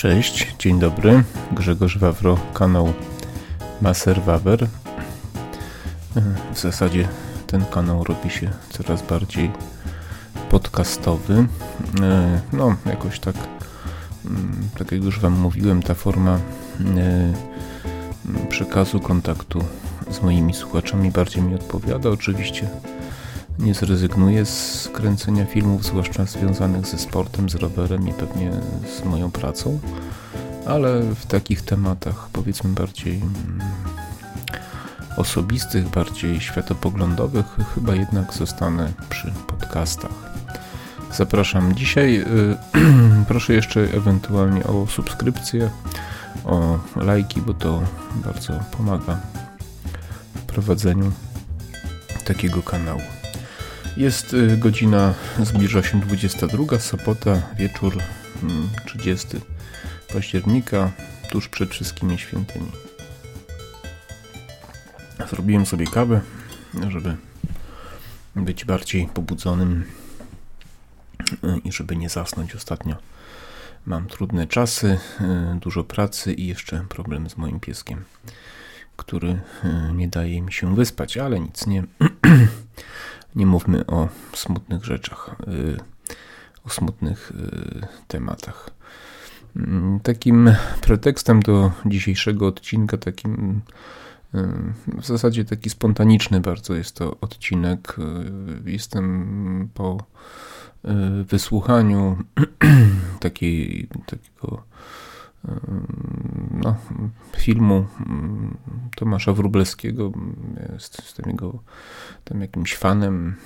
Cześć, dzień dobry. Grzegorz Wawro, kanał Maser Wawer. W zasadzie ten kanał robi się coraz bardziej podcastowy. No, jakoś tak, mm, tak jak już Wam mówiłem, ta forma e, przekazu kontaktu z moimi słuchaczami bardziej mi odpowiada. Oczywiście nie zrezygnuję z kręcenia filmów, zwłaszcza związanych ze sportem, z rowerem i pewnie z moją pracą, ale w takich tematach powiedzmy bardziej mm, osobistych, bardziej światopoglądowych, chyba jednak zostanę przy podcastach. Zapraszam dzisiaj. Y, proszę jeszcze ewentualnie o subskrypcję, o lajki, bo to bardzo pomaga w prowadzeniu takiego kanału. Jest y, godzina, zbliża się 22, sobota, wieczór 30 mm, października, tuż przed wszystkimi świętymi. Zrobiłem sobie kawę, żeby być bardziej pobudzonym y, i żeby nie zasnąć ostatnio. Mam trudne czasy, y, dużo pracy i jeszcze problem z moim pieskiem, który nie daje mi się wyspać, ale nic nie nie mówmy o smutnych rzeczach, y, o smutnych y, tematach. Mm, takim pretekstem do dzisiejszego odcinka, takim y, w zasadzie taki spontaniczny bardzo jest to odcinek. Jestem po wysłuchaniu takiej, takiego no, filmu Tomasza Wróblewskiego. Jestem jego tam jakimś fanem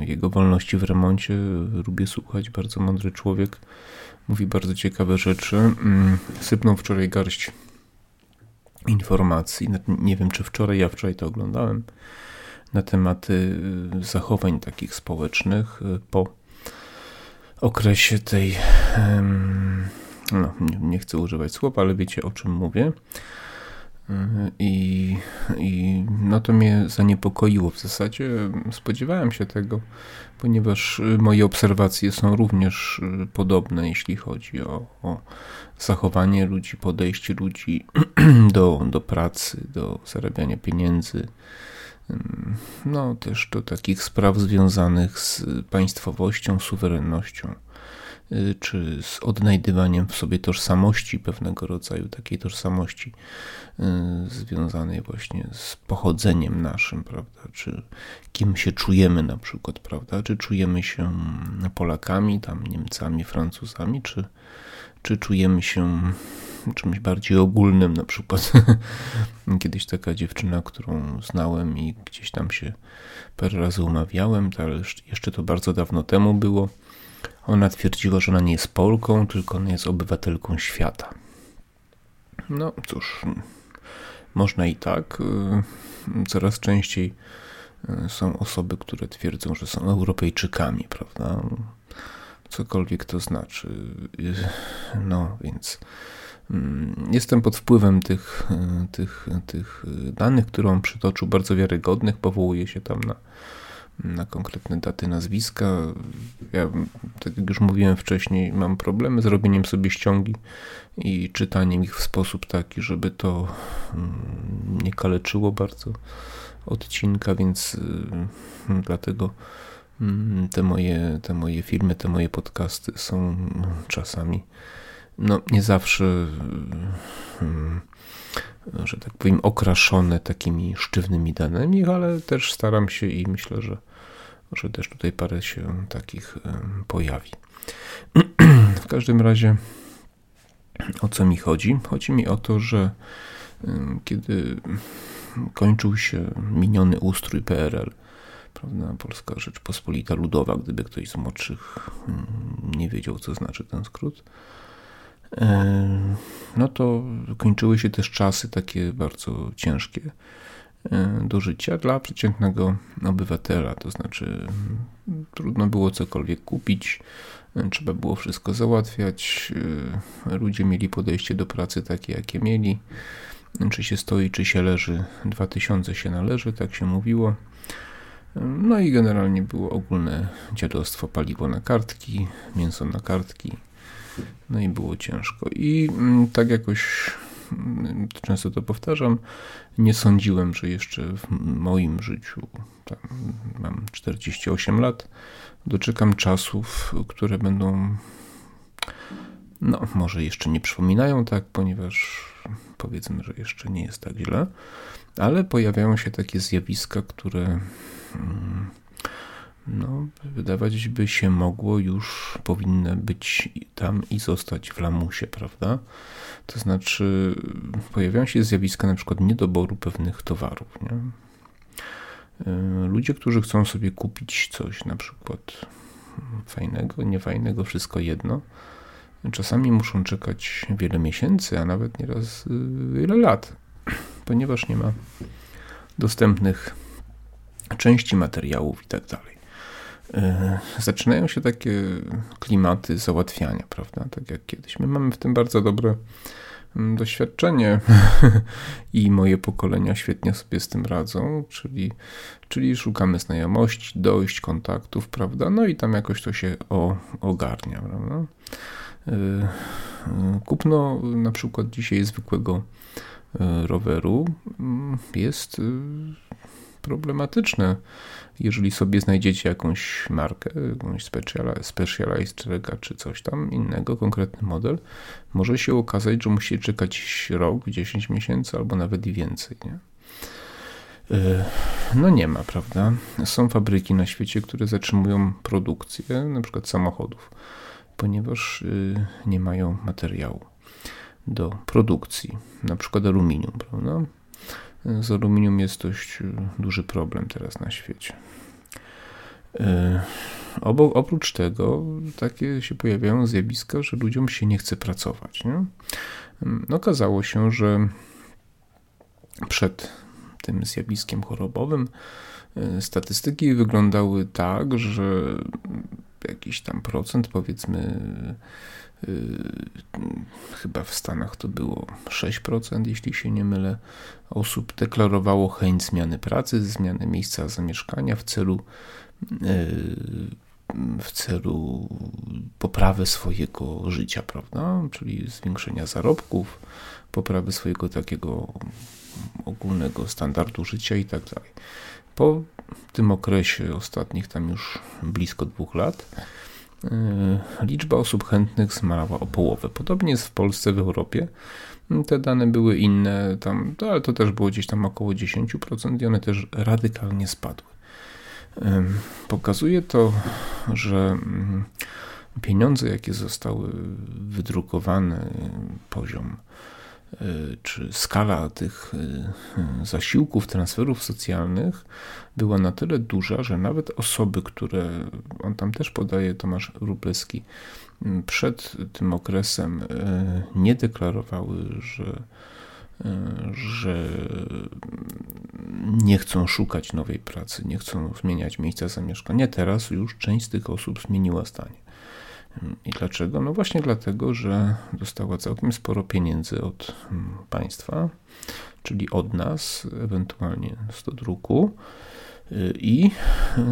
jego wolności w remoncie. Lubię słuchać, bardzo mądry człowiek. Mówi bardzo ciekawe rzeczy. Sypnął wczoraj garść informacji. Nie wiem, czy wczoraj, ja wczoraj to oglądałem. Na tematy zachowań takich społecznych po okresie tej no, nie chcę używać słów, ale wiecie o czym mówię. I, I no to mnie zaniepokoiło w zasadzie. Spodziewałem się tego, ponieważ moje obserwacje są również podobne, jeśli chodzi o, o zachowanie ludzi, podejście ludzi do, do pracy, do zarabiania pieniędzy. No też do takich spraw związanych z państwowością, suwerennością. Y, czy z odnajdywaniem w sobie tożsamości pewnego rodzaju, takiej tożsamości y, związanej właśnie z pochodzeniem naszym, prawda, czy kim się czujemy na przykład, prawda, czy czujemy się Polakami, tam Niemcami, Francuzami, czy, czy czujemy się czymś bardziej ogólnym, na przykład? Kiedyś taka dziewczyna, którą znałem i gdzieś tam się parę razy umawiałem, ale jeszcze to bardzo dawno temu było, ona twierdziła, że ona nie jest Polką, tylko ona jest obywatelką świata. No cóż, można i tak. Y, coraz częściej y, są osoby, które twierdzą, że są Europejczykami, prawda? Cokolwiek to znaczy. Y, no więc mm, jestem pod wpływem tych, tych, tych danych, które on przytoczył, bardzo wiarygodnych. Powołuje się tam na na konkretne daty, nazwiska. Ja, tak jak już mówiłem wcześniej, mam problemy z robieniem sobie ściągi i czytaniem ich w sposób taki, żeby to mm, nie kaleczyło bardzo odcinka, więc y, dlatego mm, te moje, te moje filmy, te moje podcasty są czasami, no nie zawsze, y, że tak powiem, okraszone takimi sztywnymi danymi, ale też staram się i myślę, że że też tutaj parę się takich pojawi. W każdym razie o co mi chodzi? Chodzi mi o to, że kiedy kończył się miniony ustrój PRL, prawda, Polska Rzeczpospolita Ludowa, gdyby ktoś z młodszych nie wiedział, co znaczy ten skrót, no to kończyły się też czasy takie bardzo ciężkie do życia dla przeciętnego obywatela. To znaczy, trudno było cokolwiek kupić, e, trzeba było wszystko załatwiać. E, ludzie mieli podejście do pracy takie, jakie mieli. Czy się stoi, czy się leży, 2000 się należy, tak się mówiło. No i generalnie było ogólne dziadostwo, paliwo na kartki, mięso na kartki, no i było ciężko. I mm, tak jakoś często to powtarzam, nie sądziłem, że jeszcze w moim życiu, mam 48 lat, doczekam czasów, które będą, no może jeszcze nie przypominają tak, ponieważ powiedzmy, że jeszcze nie jest tak źle, ale pojawiają się takie zjawiska, które mm, no, wydawać by się mogło, już powinny być tam i zostać w lamusie, prawda? To znaczy, pojawiają się zjawiska na przykład niedoboru pewnych towarów. Nie? Y, ludzie, którzy chcą sobie kupić coś, na przykład fajnego, niefajnego, wszystko jedno, czasami muszą czekać wiele miesięcy, a nawet nieraz y, wiele lat, ponieważ nie ma dostępnych części materiałów i tak. E, zaczynają się takie klimaty załatwiania, prawda? Tak jak kiedyś. My mamy w tym bardzo dobre mm, doświadczenie i moje pokolenia świetnie sobie z tym radzą, czyli, czyli szukamy znajomości, dojść, kontaktów, prawda? No i tam jakoś to się o, ogarnia, prawda? E, e, kupno na przykład dzisiaj zwykłego roweru mm, jest problematyczne jeżeli sobie znajdziecie jakąś markę, jakąś Specialized czy coś tam innego, konkretny model, może się okazać, że musicie czekać rok, 10 miesięcy albo nawet i więcej. Nie? E, no nie ma, prawda? Są fabryki na świecie, które zatrzymują produkcję, na przykład samochodów, ponieważ y, nie mają materiału do produkcji, na przykład aluminium, prawda? Z aluminium jest dość y, duży problem teraz na świecie. Y, obok, oprócz tego takie się pojawiają zjawiska, że ludziom się nie chce pracować. Nie? No, okazało się, że przed tym zjawiskiem chorobowym y, statystyki wyglądały tak, że jakiś tam procent, powiedzmy, chyba w Stanach to było 6%, jeśli się nie mylę, osób deklarowało chęć zmiany pracy, zmiany miejsca zamieszkania w celu e, w celu poprawy swojego życia, prawda? Czyli zwiększenia zarobków, poprawy swojego takiego ogólnego standardu życia i tak dalej. Po tym okresie ostatnich tam już blisko dwóch lat liczba osób chętnych zmalała o połowę. Podobnie jest w Polsce, w Europie. Te dane były inne, tam, ale to też było gdzieś tam około 10% i one też radykalnie spadły. Pokazuje to, że mm, pieniądze, jakie zostały wydrukowane, poziom y, czy skala tych y, zasiłków, transferów socjalnych była na tyle duża, że nawet osoby, które, on tam też podaje Tomasz Rubleski, przed tym okresem e, nie deklarowały, że, że nie chcą szukać nowej pracy, nie chcą zmieniać miejsca zamieszkania. Teraz już część z tych osób zmieniła zdanie. I dlaczego? No właśnie dlatego, że dostała całkiem sporo pieniędzy od mm, państwa, czyli od nas, ewentualnie z druku, y, i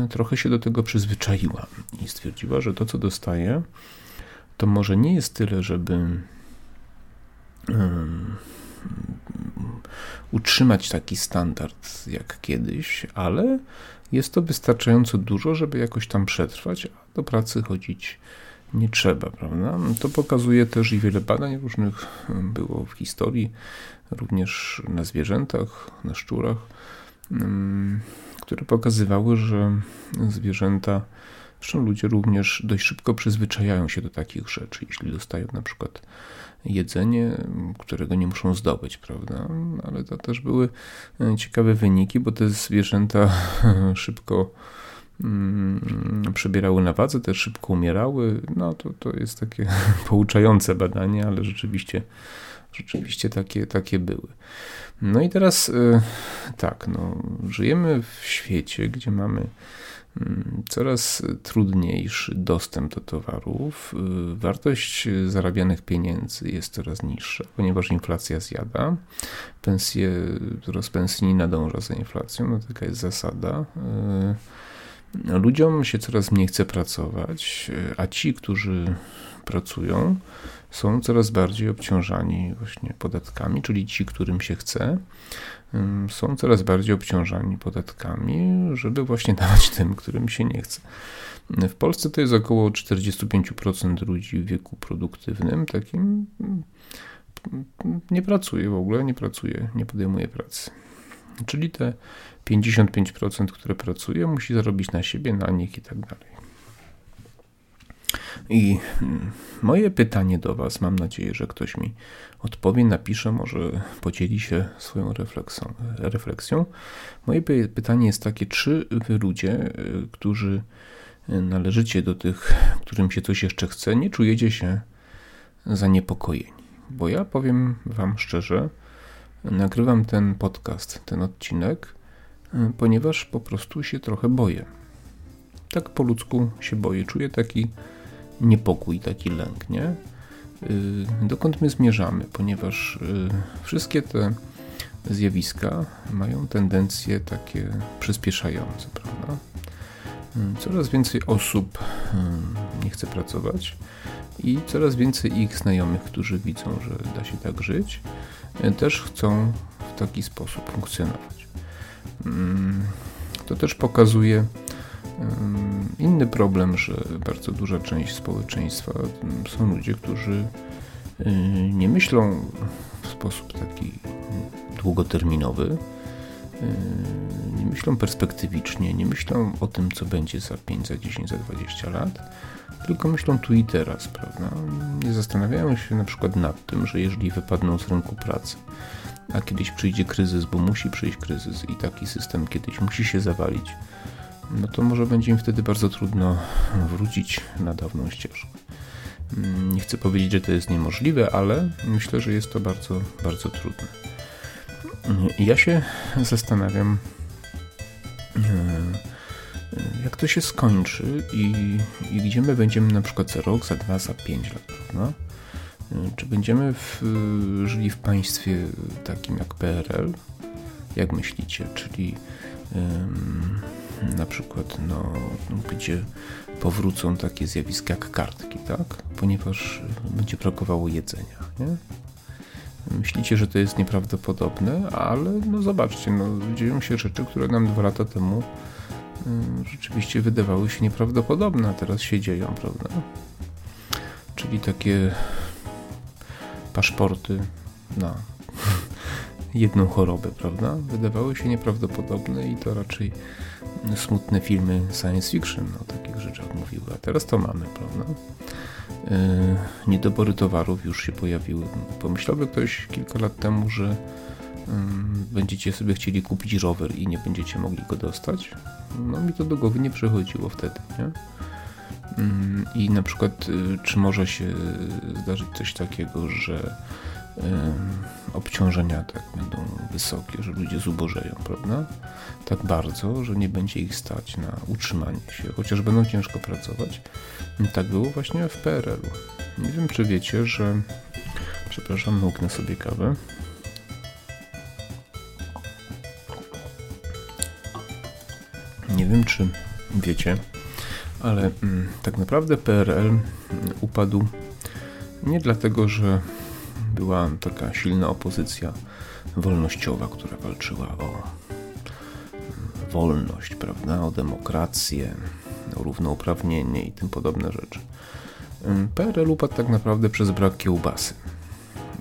y, trochę się do tego przyzwyczaiła i stwierdziła, że to, co dostaje, to może nie jest tyle, żeby um, utrzymać taki standard jak kiedyś, ale jest to wystarczająco dużo, żeby jakoś tam przetrwać, a do pracy chodzić nie trzeba, prawda? To pokazuje też i wiele badań różnych było w historii, również na zwierzętach, na szczurach, które pokazywały, że zwierzęta Zresztą ludzie również dość szybko przyzwyczajają się do takich rzeczy, jeśli dostają na przykład jedzenie, którego nie muszą zdobyć, prawda? Ale to też były e, ciekawe wyniki, bo te zwierzęta szybko mm, przebierały na wadze, też szybko umierały. No to, to jest takie pouczające badanie, ale rzeczywiście, rzeczywiście takie, takie były. No i teraz e, tak, no, żyjemy w świecie, gdzie mamy Mm, coraz trudniejszy dostęp do towarów. Y, wartość zarabianych pieniędzy jest coraz niższa, ponieważ inflacja zjada. Pensje, wzrost pensji nie nadąża za inflacją, no taka jest zasada. Ludziom się coraz mniej chce pracować, a ci, którzy pracują, są coraz bardziej obciążani właśnie podatkami, czyli ci, którym się chce, są coraz bardziej obciążani podatkami, żeby właśnie dawać tym, którym się nie chce. W Polsce to jest około 45% ludzi w wieku produktywnym, takim nie pracuje w ogóle, nie pracuje, nie podejmuje pracy. Czyli te 55%, które pracuje, musi zarobić na siebie, na nich i tak dalej. I mm, moje pytanie do Was, mam nadzieję, że ktoś mi odpowie, napisze, może podzieli się swoją refleksją. refleksją. Moje pytanie jest takie, czy Wy ludzie, y, którzy należycie do tych, którym się coś jeszcze chce, nie czujecie się zaniepokojeni? Bo ja powiem Wam szczerze, nagrywam ten podcast, ten odcinek, y, ponieważ po prostu się trochę boję. Tak po ludzku się boję. Czuję taki niepokój, taki lęk, nie? Y, dokąd my zmierzamy, ponieważ y, wszystkie te zjawiska mają tendencje takie przyspieszające, prawda? Coraz więcej osób nie chce pracować i coraz więcej ich znajomych, którzy widzą, że da się tak żyć, też chcą w taki sposób funkcjonować. To też pokazuje, Inny problem, że bardzo duża część społeczeństwa są ludzie, którzy y, nie myślą w sposób taki długoterminowy, nie myślą perspektywicznie, nie myślą o tym, co będzie za 5, za 10, za 20 lat, tylko myślą tu i teraz, prawda? Nie zastanawiają się na przykład nad tym, że jeżeli wypadną z rynku pracy, a kiedyś przyjdzie kryzys, bo musi przyjść kryzys i taki system kiedyś musi się zawalić, no to może będzie im wtedy bardzo trudno wrócić na dawną ścieżkę. Mm, nie chcę powiedzieć, że to jest niemożliwe, ale myślę, że jest to bardzo, bardzo trudne. Ja się zastanawiam, e, jak to się skończy i, i gdzie my będziemy na przykład za rok, za dwa, za pięć lat, prawda? E, czy będziemy w, żyli w państwie takim jak PRL? Jak myślicie? Czyli na przykład, no, gdzie powrócą takie zjawiska jak kartki, tak? Ponieważ będzie brakowało jedzenia, nie? Myślicie, że to jest nieprawdopodobne, ale no zobaczcie, no, dzieją się rzeczy, które nam dwa lata temu y, rzeczywiście wydawały się nieprawdopodobne, a teraz się dzieją, prawda? Czyli takie paszporty na jedną chorobę, prawda? Wydawały się nieprawdopodobne i to raczej smutne filmy science fiction o takich rzeczach mówiły, a teraz to mamy, prawda? Yy, niedobory towarów już się pojawiły. Pomyślałby ktoś kilka lat temu, że będziecie sobie chcieli kupić rower i nie będziecie mogli go dostać? No mi to do głowy nie przychodziło wtedy, nie? Yy, I na przykład, y, czy może się zdarzyć coś takiego, że obciążenia tak będą wysokie, że ludzie zubożeją, prawda? Tak bardzo, że nie będzie ich stać na utrzymanie się, chociaż będą ciężko pracować. Tak było właśnie w PRL-u. Nie wiem, czy wiecie, że... Przepraszam, młuknę sobie kawę. Nie wiem, czy wiecie, ale mm, tak naprawdę PRL upadł nie dlatego, że była taka silna opozycja wolnościowa, która walczyła o wolność, prawda, o demokrację, o równouprawnienie i tym podobne rzeczy. PRL upadł tak naprawdę przez brak kiełbasy.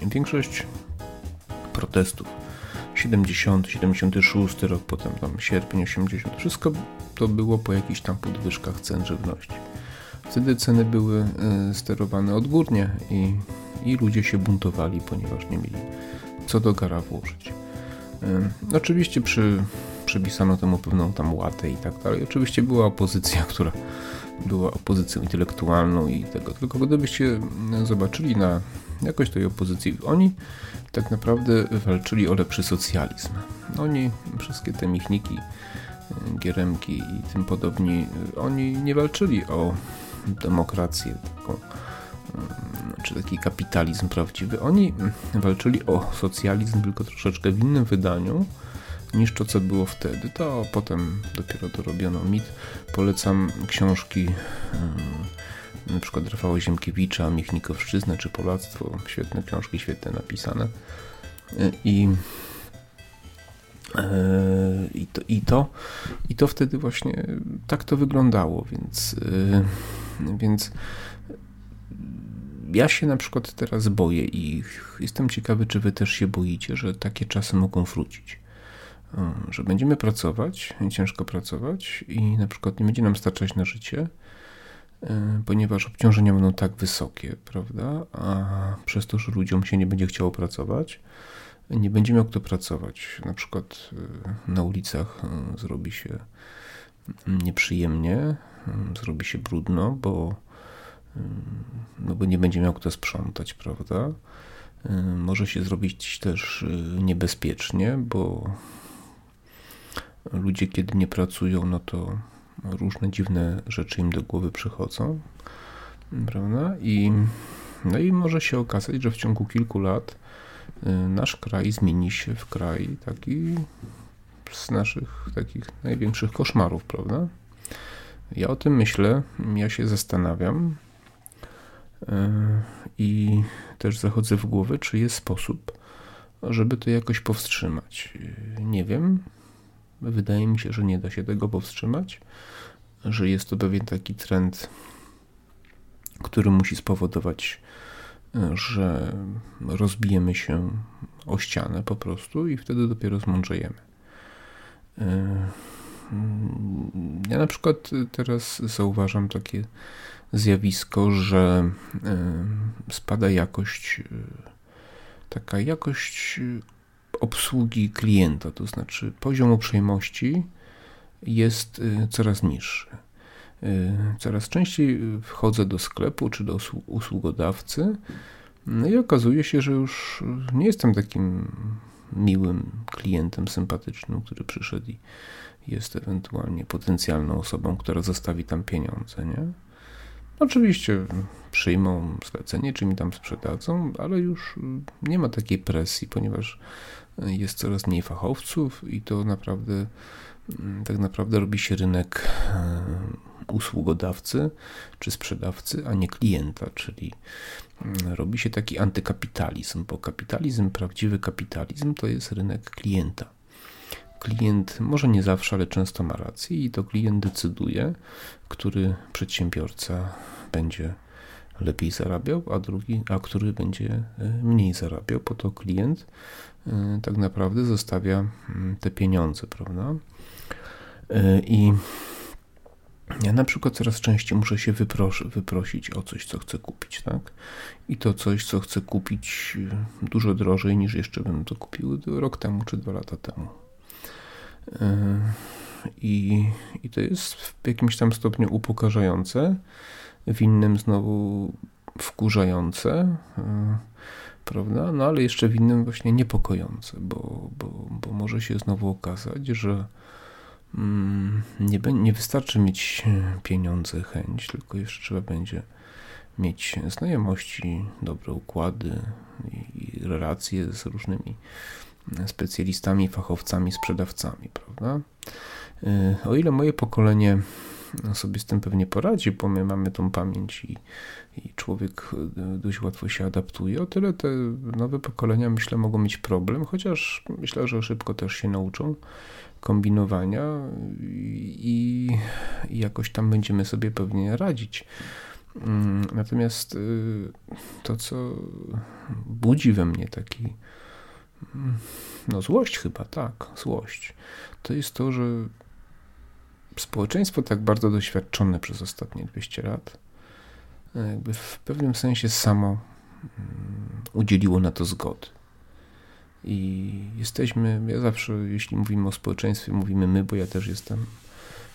Większość protestów 70, 76 rok, potem tam sierpień 80, wszystko to było po jakichś tam podwyżkach cen żywności. Wtedy ceny były e, sterowane odgórnie i i ludzie się buntowali, ponieważ nie mieli co do gara włożyć. Oczywiście przy, przypisano temu pewną tam łatę i tak dalej. Oczywiście była opozycja, która była opozycją intelektualną i tego. Tylko gdybyście zobaczyli na jakość tej opozycji, oni tak naprawdę walczyli o lepszy socjalizm. Oni, wszystkie te michniki, gieremki i tym podobni, oni nie walczyli o demokrację, taką czy taki kapitalizm prawdziwy. Oni walczyli o socjalizm, tylko troszeczkę w innym wydaniu, niż to, co było wtedy. To potem dopiero dorobiono mit. Polecam książki na przykład Rafała Ziemkiewicza, Michnikowszczyzna czy Polactwo. Świetne książki, świetnie napisane. I i to, i, to, I to wtedy właśnie tak to wyglądało, więc, więc ja się na przykład teraz boję i jestem ciekawy, czy wy też się boicie, że takie czasy mogą wrócić. Że będziemy pracować, ciężko pracować i na przykład nie będzie nam starczać na życie, ponieważ obciążenia będą tak wysokie, prawda? A przez to, że ludziom się nie będzie chciało pracować, nie będzie miał kto pracować. Na przykład na ulicach zrobi się nieprzyjemnie, zrobi się brudno, bo no bo nie będzie miał kto sprzątać, prawda? Może się zrobić też y, niebezpiecznie, bo ludzie, kiedy nie pracują, no to różne dziwne rzeczy im do głowy przychodzą, prawda? I, no i może się okazać, że w ciągu kilku lat y, nasz kraj zmieni się w kraj taki z naszych takich największych koszmarów, prawda? Ja o tym myślę, ja się zastanawiam, i też zachodzę w głowę, czy jest sposób, żeby to jakoś powstrzymać. Nie wiem. Wydaje mi się, że nie da się tego powstrzymać, że jest to pewien taki trend, który musi spowodować, że rozbijemy się o ścianę po prostu i wtedy dopiero zmądrzejemy. Ja na przykład teraz zauważam takie zjawisko, że e, spada jakość, e, taka jakość e, obsługi klienta, to znaczy poziom uprzejmości jest coraz niższy. Coraz częściej wchodzę do sklepu czy do usługodawcy no i okazuje się, że już nie jestem takim miłym klientem, sympatycznym, który przyszedł i jest ewentualnie potencjalną osobą, która zostawi tam pieniądze, nie? Oczywiście przyjmą zlecenie, czy mi tam sprzedadzą, ale już nie ma takiej presji, ponieważ jest coraz mniej fachowców i to naprawdę tak naprawdę robi się rynek e, usługodawcy czy sprzedawcy, a nie klienta, czyli mm, robi się taki antykapitalizm, bo kapitalizm, prawdziwy kapitalizm to jest rynek klienta klient może nie zawsze, ale często ma rację i to klient decyduje, który przedsiębiorca będzie lepiej zarabiał, a drugi, a który będzie e, mniej zarabiał, bo to klient e, tak naprawdę zostawia mm, te pieniądze, prawda? E, I ja na przykład coraz częściej muszę się wypros wyprosić o coś, co chcę kupić, tak? I to coś, co chcę kupić dużo drożej niż jeszcze bym to kupił rok temu czy dwa lata temu. I, I to jest w jakimś tam stopniu upokarzające, w innym znowu wkurzające, prawda? No ale jeszcze w innym właśnie niepokojące, bo, bo, bo może się znowu okazać, że mm, nie, nie wystarczy mieć pieniądze, chęć, tylko jeszcze trzeba będzie mieć znajomości, dobre układy i relacje z różnymi specjalistami, fachowcami, sprzedawcami, prawda? Y, o ile moje pokolenie sobie z tym pewnie poradzi, bo my mamy tą pamięć i, i człowiek y, dość łatwo się adaptuje, o tyle te nowe pokolenia myślę mogą mieć problem, chociaż myślę, że szybko też się nauczą kombinowania i, i jakoś tam będziemy sobie pewnie radzić. Mm, natomiast y, to, co budzi we mnie taki no złość chyba, tak, złość. To jest to, że społeczeństwo tak bardzo doświadczone przez ostatnie 200 lat jakby w pewnym sensie samo mm, udzieliło na to zgody. I jesteśmy, ja zawsze, jeśli mówimy o społeczeństwie, mówimy my, bo ja też jestem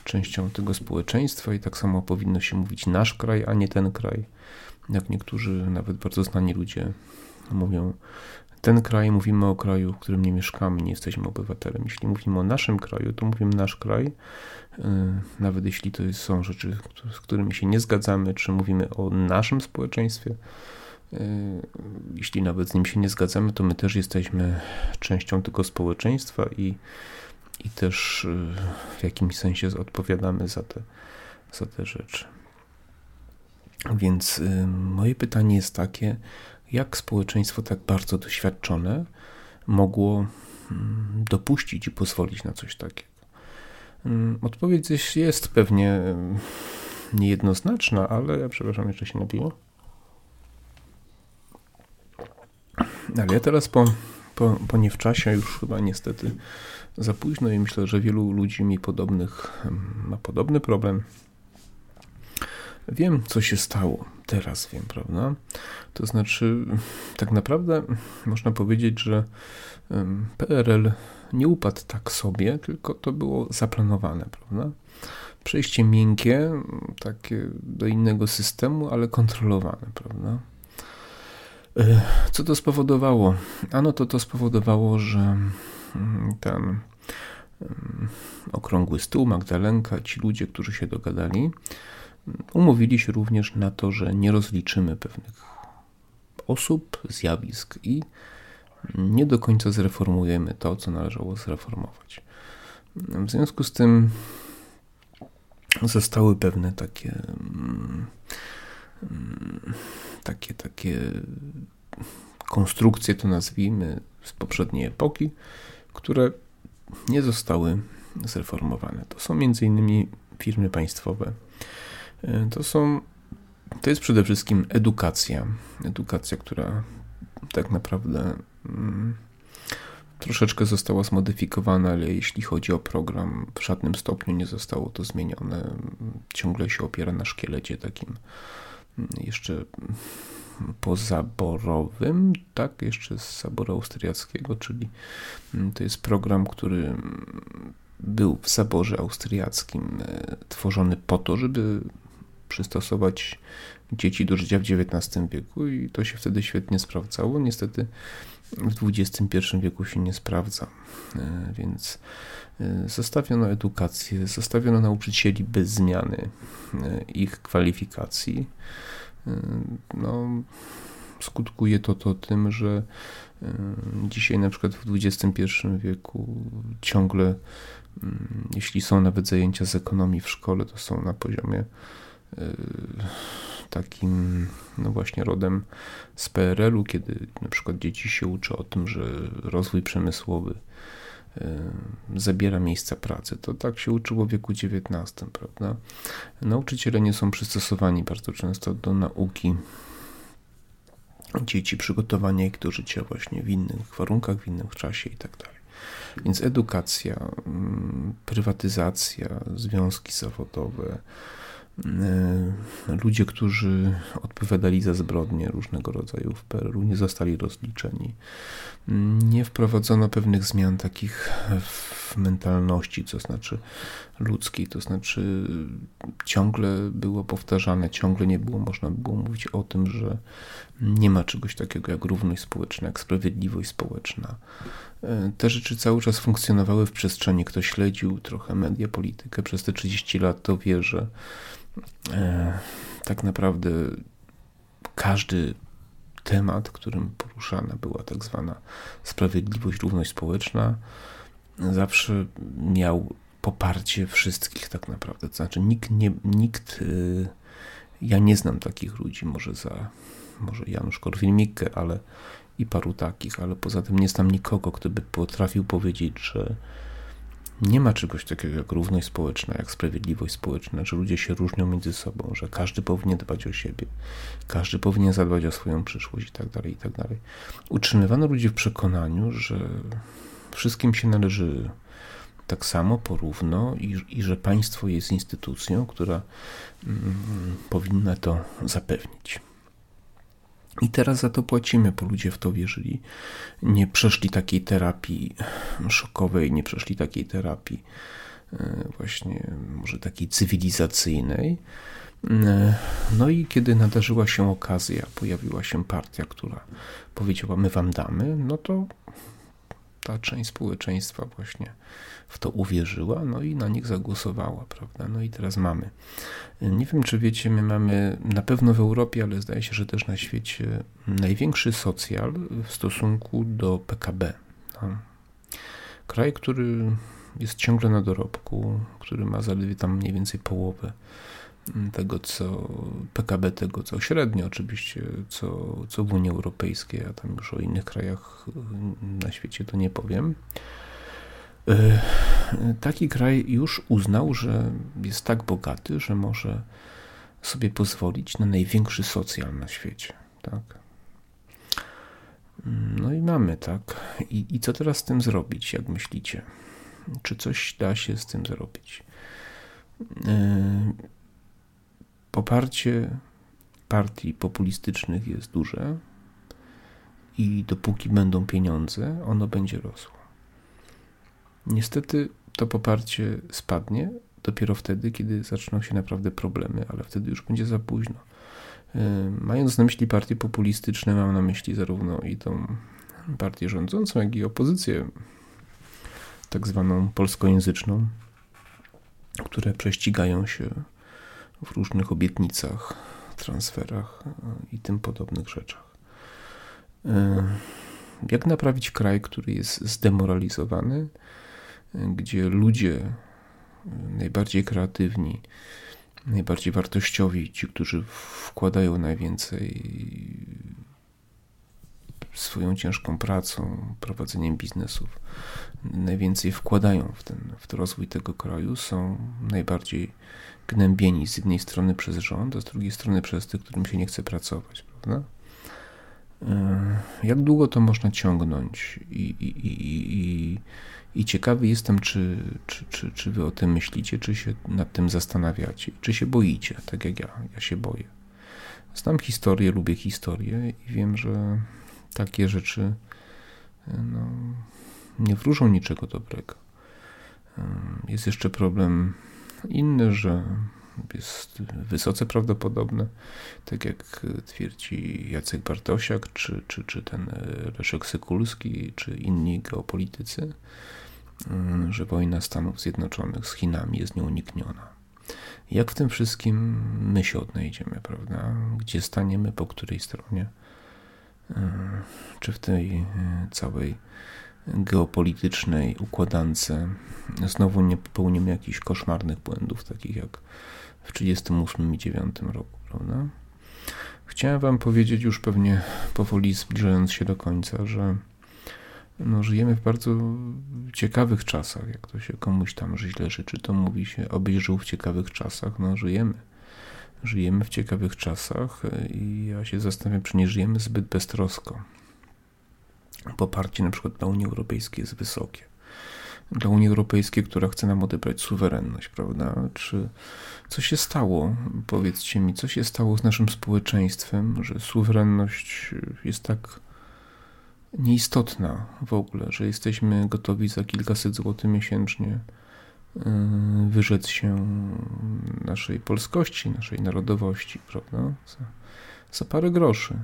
częścią tego społeczeństwa i tak samo powinno się mówić nasz kraj, a nie ten kraj. Jak niektórzy, nawet bardzo znani ludzie mówią, ten kraj, mówimy o kraju, w którym nie mieszkamy, nie jesteśmy obywatelem. Jeśli mówimy o naszym kraju, to mówimy nasz kraj, y, nawet jeśli to są rzeczy, z którymi się nie zgadzamy, czy mówimy o naszym społeczeństwie. Y, jeśli nawet z nim się nie zgadzamy, to my też jesteśmy częścią tego społeczeństwa i i też w jakimś sensie odpowiadamy za te, za te rzeczy. Więc moje pytanie jest takie, jak społeczeństwo tak bardzo doświadczone mogło mm, dopuścić i pozwolić na coś takiego? Mm, odpowiedź jest pewnie niejednoznaczna, ale ja przepraszam, jeszcze się napiło. Ale ja teraz po, po, po nie w czasie, już chyba niestety za późno i myślę, że wielu ludzi mi podobnych ma podobny problem. Wiem, co się stało. Teraz wiem, prawda? To znaczy, tak naprawdę można powiedzieć, że PRL nie upadł tak sobie, tylko to było zaplanowane, prawda? Przejście miękkie, takie do innego systemu, ale kontrolowane, prawda? E, co to spowodowało? Ano to to spowodowało, że mm, ten okrągły stół, Magdalenka, ci ludzie, którzy się dogadali, umówili się również na to, że nie rozliczymy pewnych osób, zjawisk i nie do końca zreformujemy to, co należało zreformować. W związku z tym zostały pewne takie mm, takie takie konstrukcje, to nazwijmy, z poprzedniej epoki, które nie zostały zreformowane. To są innymi firmy państwowe. To są to jest przede wszystkim edukacja. Edukacja, która tak naprawdę mm, troszeczkę została zmodyfikowana, ale jeśli chodzi o program, w żadnym stopniu nie zostało to zmienione. Ciągle się opiera na szkielecie takim mm, jeszcze pozaborowym, tak, jeszcze z zaboru austriackiego, czyli mm, to jest program, który był w zaborze austriackim e, tworzony po to, żeby przystosować dzieci do życia w XIX wieku i to się wtedy świetnie sprawdzało. Niestety w XXI wieku się nie sprawdza, e, więc e, zostawiono edukację, zostawiono nauczycieli bez zmiany e, ich kwalifikacji. No, skutkuje to, to tym, że dzisiaj na przykład w XXI wieku ciągle, mm, jeśli są nawet zajęcia z ekonomii w szkole, to są na poziomie takim, no właśnie rodem z PRL-u, kiedy na przykład dzieci się uczy o tym, że rozwój przemysłowy zabiera miejsca pracy. To tak się uczyło w wieku XIX, prawda? Nauczyciele nie są przystosowani bardzo często do nauki dzieci, przygotowania ich do życia właśnie w innych warunkach, w innym czasie i tak. Więc edukacja, prywatyzacja, związki zawodowe, ludzie, którzy odpowiadali za zbrodnie różnego rodzaju w PRL-u, nie zostali rozliczeni. Nie wprowadzono pewnych zmian takich w mentalności, to znaczy ludzkiej, to znaczy ciągle było powtarzane, ciągle nie było można było mówić o tym, że nie ma czegoś takiego jak równość społeczna, jak sprawiedliwość społeczna. E, te rzeczy cały czas funkcjonowały w przestrzeni. Kto śledził trochę media, politykę przez te 30 lat, to wie, że E, tak naprawdę każdy temat, którym poruszana była tak zwana sprawiedliwość, równość społeczna, zawsze miał poparcie wszystkich tak naprawdę. To znaczy nikt, nie, nikt e, ja nie znam takich ludzi, może za może Janusz Korwin-Mikke, ale i paru takich, ale poza tym nie znam nikogo, kto by potrafił powiedzieć, że nie ma czegoś takiego jak równość społeczna, jak sprawiedliwość społeczna, że ludzie się różnią między sobą, że każdy powinien dbać o siebie, każdy powinien zadbać o swoją przyszłość i tak dalej, i tak. Utrzymywano ludzi w przekonaniu, że wszystkim się należy tak samo, porówno i, i że państwo jest instytucją, która mm, powinna to zapewnić. I teraz za to płacimy, bo ludzie w to wierzyli. Nie przeszli takiej terapii szokowej, nie przeszli takiej terapii e, właśnie może takiej cywilizacyjnej. E, no i kiedy nadarzyła się okazja, pojawiła się partia, która powiedziała: My wam damy, no to ta część społeczeństwa właśnie w to uwierzyła, no i na nich zagłosowała, prawda? No i teraz mamy. Nie wiem, czy wiecie, my mamy na pewno w Europie, ale zdaje się, że też na świecie największy socjal w stosunku do PKB. No. Kraj, który jest ciągle na dorobku, który ma zaledwie tam mniej więcej połowę tego, co PKB tego, co średnio oczywiście, co, co w Unii Europejskiej, a tam już o innych krajach na świecie to nie powiem. E, taki kraj już uznał, że jest tak bogaty, że może sobie pozwolić na największy socjal na świecie. Tak? No i mamy, tak. I, I co teraz z tym zrobić, jak myślicie? Czy coś da się z tym zrobić? E, poparcie partii populistycznych jest duże i dopóki będą pieniądze, ono będzie rosło. Niestety to poparcie spadnie dopiero wtedy, kiedy zaczną się naprawdę problemy, ale wtedy już będzie za późno. E, mając na myśli partie populistyczne, mam na myśli zarówno i tą partię rządzącą, jak i opozycję tak zwaną polskojęzyczną, które prześcigają się w różnych obietnicach, transferach e, i tym podobnych rzeczach. E, jak naprawić kraj, który jest zdemoralizowany, gdzie ludzie najbardziej kreatywni, najbardziej wartościowi, ci, którzy wkładają najwięcej swoją ciężką pracą, prowadzeniem biznesów, najwięcej wkładają w ten w rozwój tego kraju, są najbardziej gnębieni z jednej strony przez rząd, a z drugiej strony przez tych, którym się nie chce pracować, prawda? E, jak długo to można ciągnąć? I, i, i, i, i ciekawy jestem, czy, czy, czy, czy wy o tym myślicie, czy się nad tym zastanawiacie, czy się boicie, tak jak ja. Ja się boję. Znam historię, lubię historię i wiem, że takie rzeczy no, nie wróżą niczego dobrego. Jest jeszcze problem inny, że jest wysoce prawdopodobne, tak jak twierdzi Jacek Bartosiak, czy, czy, czy ten Leszek Sykulski, czy inni geopolitycy, że wojna Stanów Zjednoczonych z Chinami jest nieunikniona. Jak w tym wszystkim my się odnajdziemy, prawda? Gdzie staniemy, po której stronie? Czy w tej całej geopolitycznej układance znowu nie popełnimy jakichś koszmarnych błędów, takich jak w 1938 i 1939 roku, prawda? Chciałem Wam powiedzieć już pewnie powoli zbliżając się do końca, że no, żyjemy w bardzo ciekawych czasach. Jak to się komuś tam źle życzy, to mówi się, obyś żył w ciekawych czasach. No, żyjemy. Żyjemy w ciekawych czasach i ja się zastanawiam, czy nie żyjemy zbyt beztrosko. Poparcie na przykład dla Unii Europejskiej jest wysokie. Dla Unii Europejskiej, która chce nam odebrać suwerenność, prawda? Czy co się stało? Powiedzcie mi, co się stało z naszym społeczeństwem, że suwerenność jest tak nieistotna w ogóle, że jesteśmy gotowi za kilkaset złotych miesięcznie y, wyrzec się naszej polskości, naszej narodowości, prawda? Za, za parę groszy.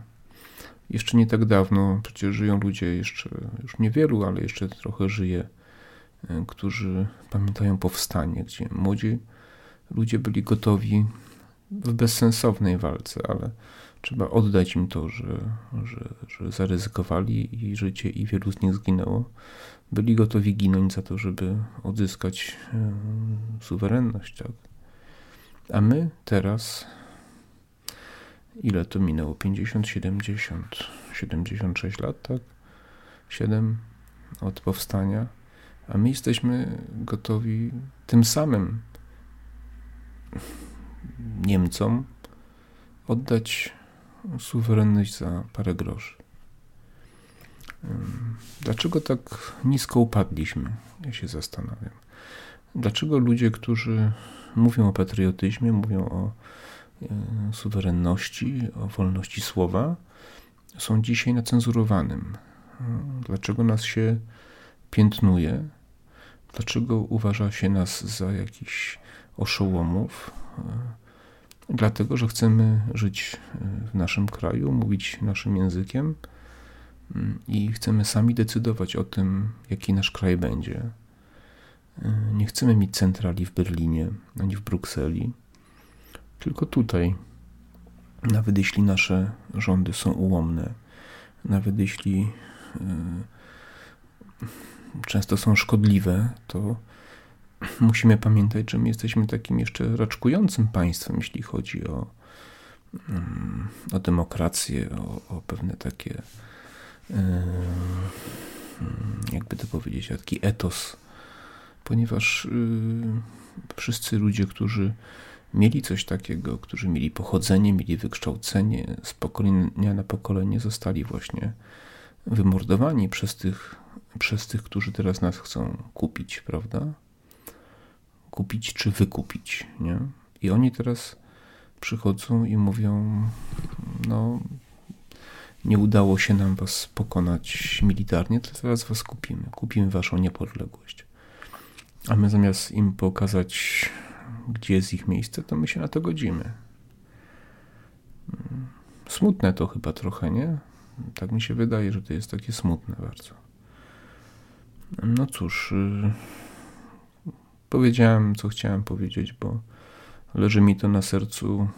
Jeszcze nie tak dawno, przecież żyją ludzie jeszcze, już niewielu, ale jeszcze trochę żyje, y, którzy pamiętają powstanie, gdzie młodzi ludzie byli gotowi w bezsensownej walce, ale trzeba oddać im to, że, że, że zaryzykowali i życie i wielu z nich zginęło. Byli gotowi ginąć za to, żeby odzyskać suwerenność. Tak? A my teraz, ile to minęło? 50, 70, 76 lat, tak? 7 od powstania, a my jesteśmy gotowi tym samym Niemcom oddać suwerenność za parę groszy. Dlaczego tak nisko upadliśmy? Ja się zastanawiam. Dlaczego ludzie, którzy mówią o patriotyzmie, mówią o e, suwerenności, o wolności słowa, są dzisiaj na cenzurowanym? Dlaczego nas się piętnuje? Dlaczego uważa się nas za jakichś oszołomów? Dlatego że chcemy żyć e, w naszym kraju, mówić naszym językiem mm, i chcemy sami decydować o tym, jaki nasz kraj będzie. E, nie chcemy mieć centrali w Berlinie ani w Brukseli, tylko tutaj. Nawet jeśli nasze rządy są ułomne, nawet jeśli e, często są szkodliwe, to musimy pamiętać, że my jesteśmy takim jeszcze raczkującym państwem, jeśli chodzi o, mm, o demokrację, o, o pewne takie, jakby to powiedzieć, taki etos, ponieważ wszyscy ludzie, którzy mieli coś takiego, którzy mieli pochodzenie, mieli wykształcenie, z pokolenia na pokolenie zostali właśnie wymordowani przez tych, przez tych, którzy teraz nas chcą kupić, prawda? Kupić czy wykupić, nie? I oni teraz przychodzą i mówią: No, nie udało się nam was pokonać militarnie, to teraz was kupimy. Kupimy waszą niepodległość. A my zamiast im pokazać gdzie jest ich miejsce, to my się na to godzimy. Mm, smutne to chyba trochę, nie? Tak mi się wydaje, że to jest takie smutne bardzo. No cóż, yy, powiedziałem, co chciałem powiedzieć, bo leży mi to na sercu.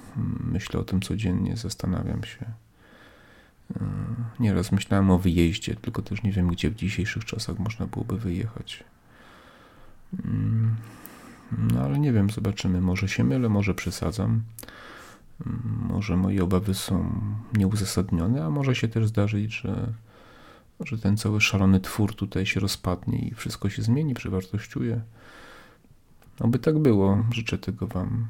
Myślę o tym codziennie, zastanawiam się. Nieraz myślałem o wyjeździe, tylko też nie wiem, gdzie w dzisiejszych czasach można byłoby wyjechać. No ale nie wiem, zobaczymy. Może się mylę, może przesadzam. Może moje obawy są nieuzasadnione, a może się też zdarzyć, że, że ten cały szalony twór tutaj się rozpadnie i wszystko się zmieni, przewartościuje. Oby tak było. Życzę tego Wam,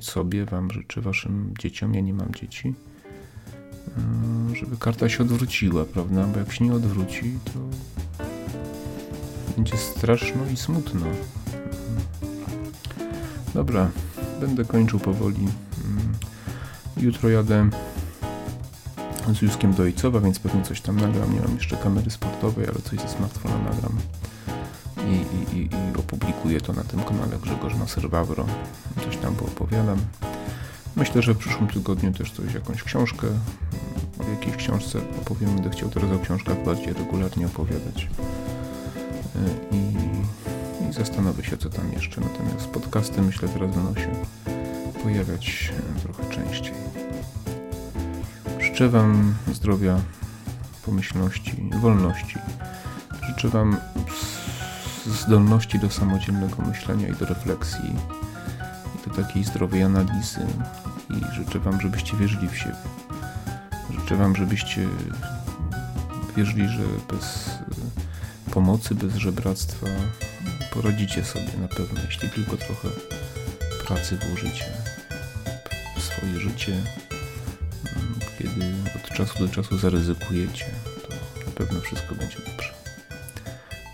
sobie, Wam życzę Waszym dzieciom. Ja nie mam dzieci. Żeby karta się odwróciła, prawda? Bo jak się nie odwróci, to będzie straszno i smutno. Dobra, będę kończył powoli. Mm, jutro jadę z Juskiem do Ojcowa, więc pewnie coś tam nagram. Nie mam jeszcze kamery sportowej, ale coś ze smartfona nagram i, i, i, opublikuję to na tym kanale Grzegorz Maser-Wawro. Coś tam poopowiadam. Myślę, że w przyszłym tygodniu też coś, jakąś książkę, o jakiejś książce opowiem. Będę chciał teraz o książkach bardziej regularnie opowiadać. Y, I i zastanowię się, co tam jeszcze. Natomiast podcasty myślę teraz będą się pojawiać e, trochę częściej. Życzę Wam zdrowia, pomyślności, wolności. Życzę Wam zdolności do samodzielnego myślenia i do refleksji, i do takiej zdrowej analizy. I życzę Wam, żebyście wierzyli w siebie. Życzę Wam, żebyście wierzyli, że bez pomocy, bez żebractwa poradzicie sobie na pewno, jeśli tylko trochę pracy włożycie w swoje życie, kiedy od czasu do czasu zaryzykujecie, to na pewno wszystko będzie dobrze.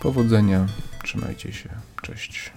Powodzenia, trzymajcie się, cześć.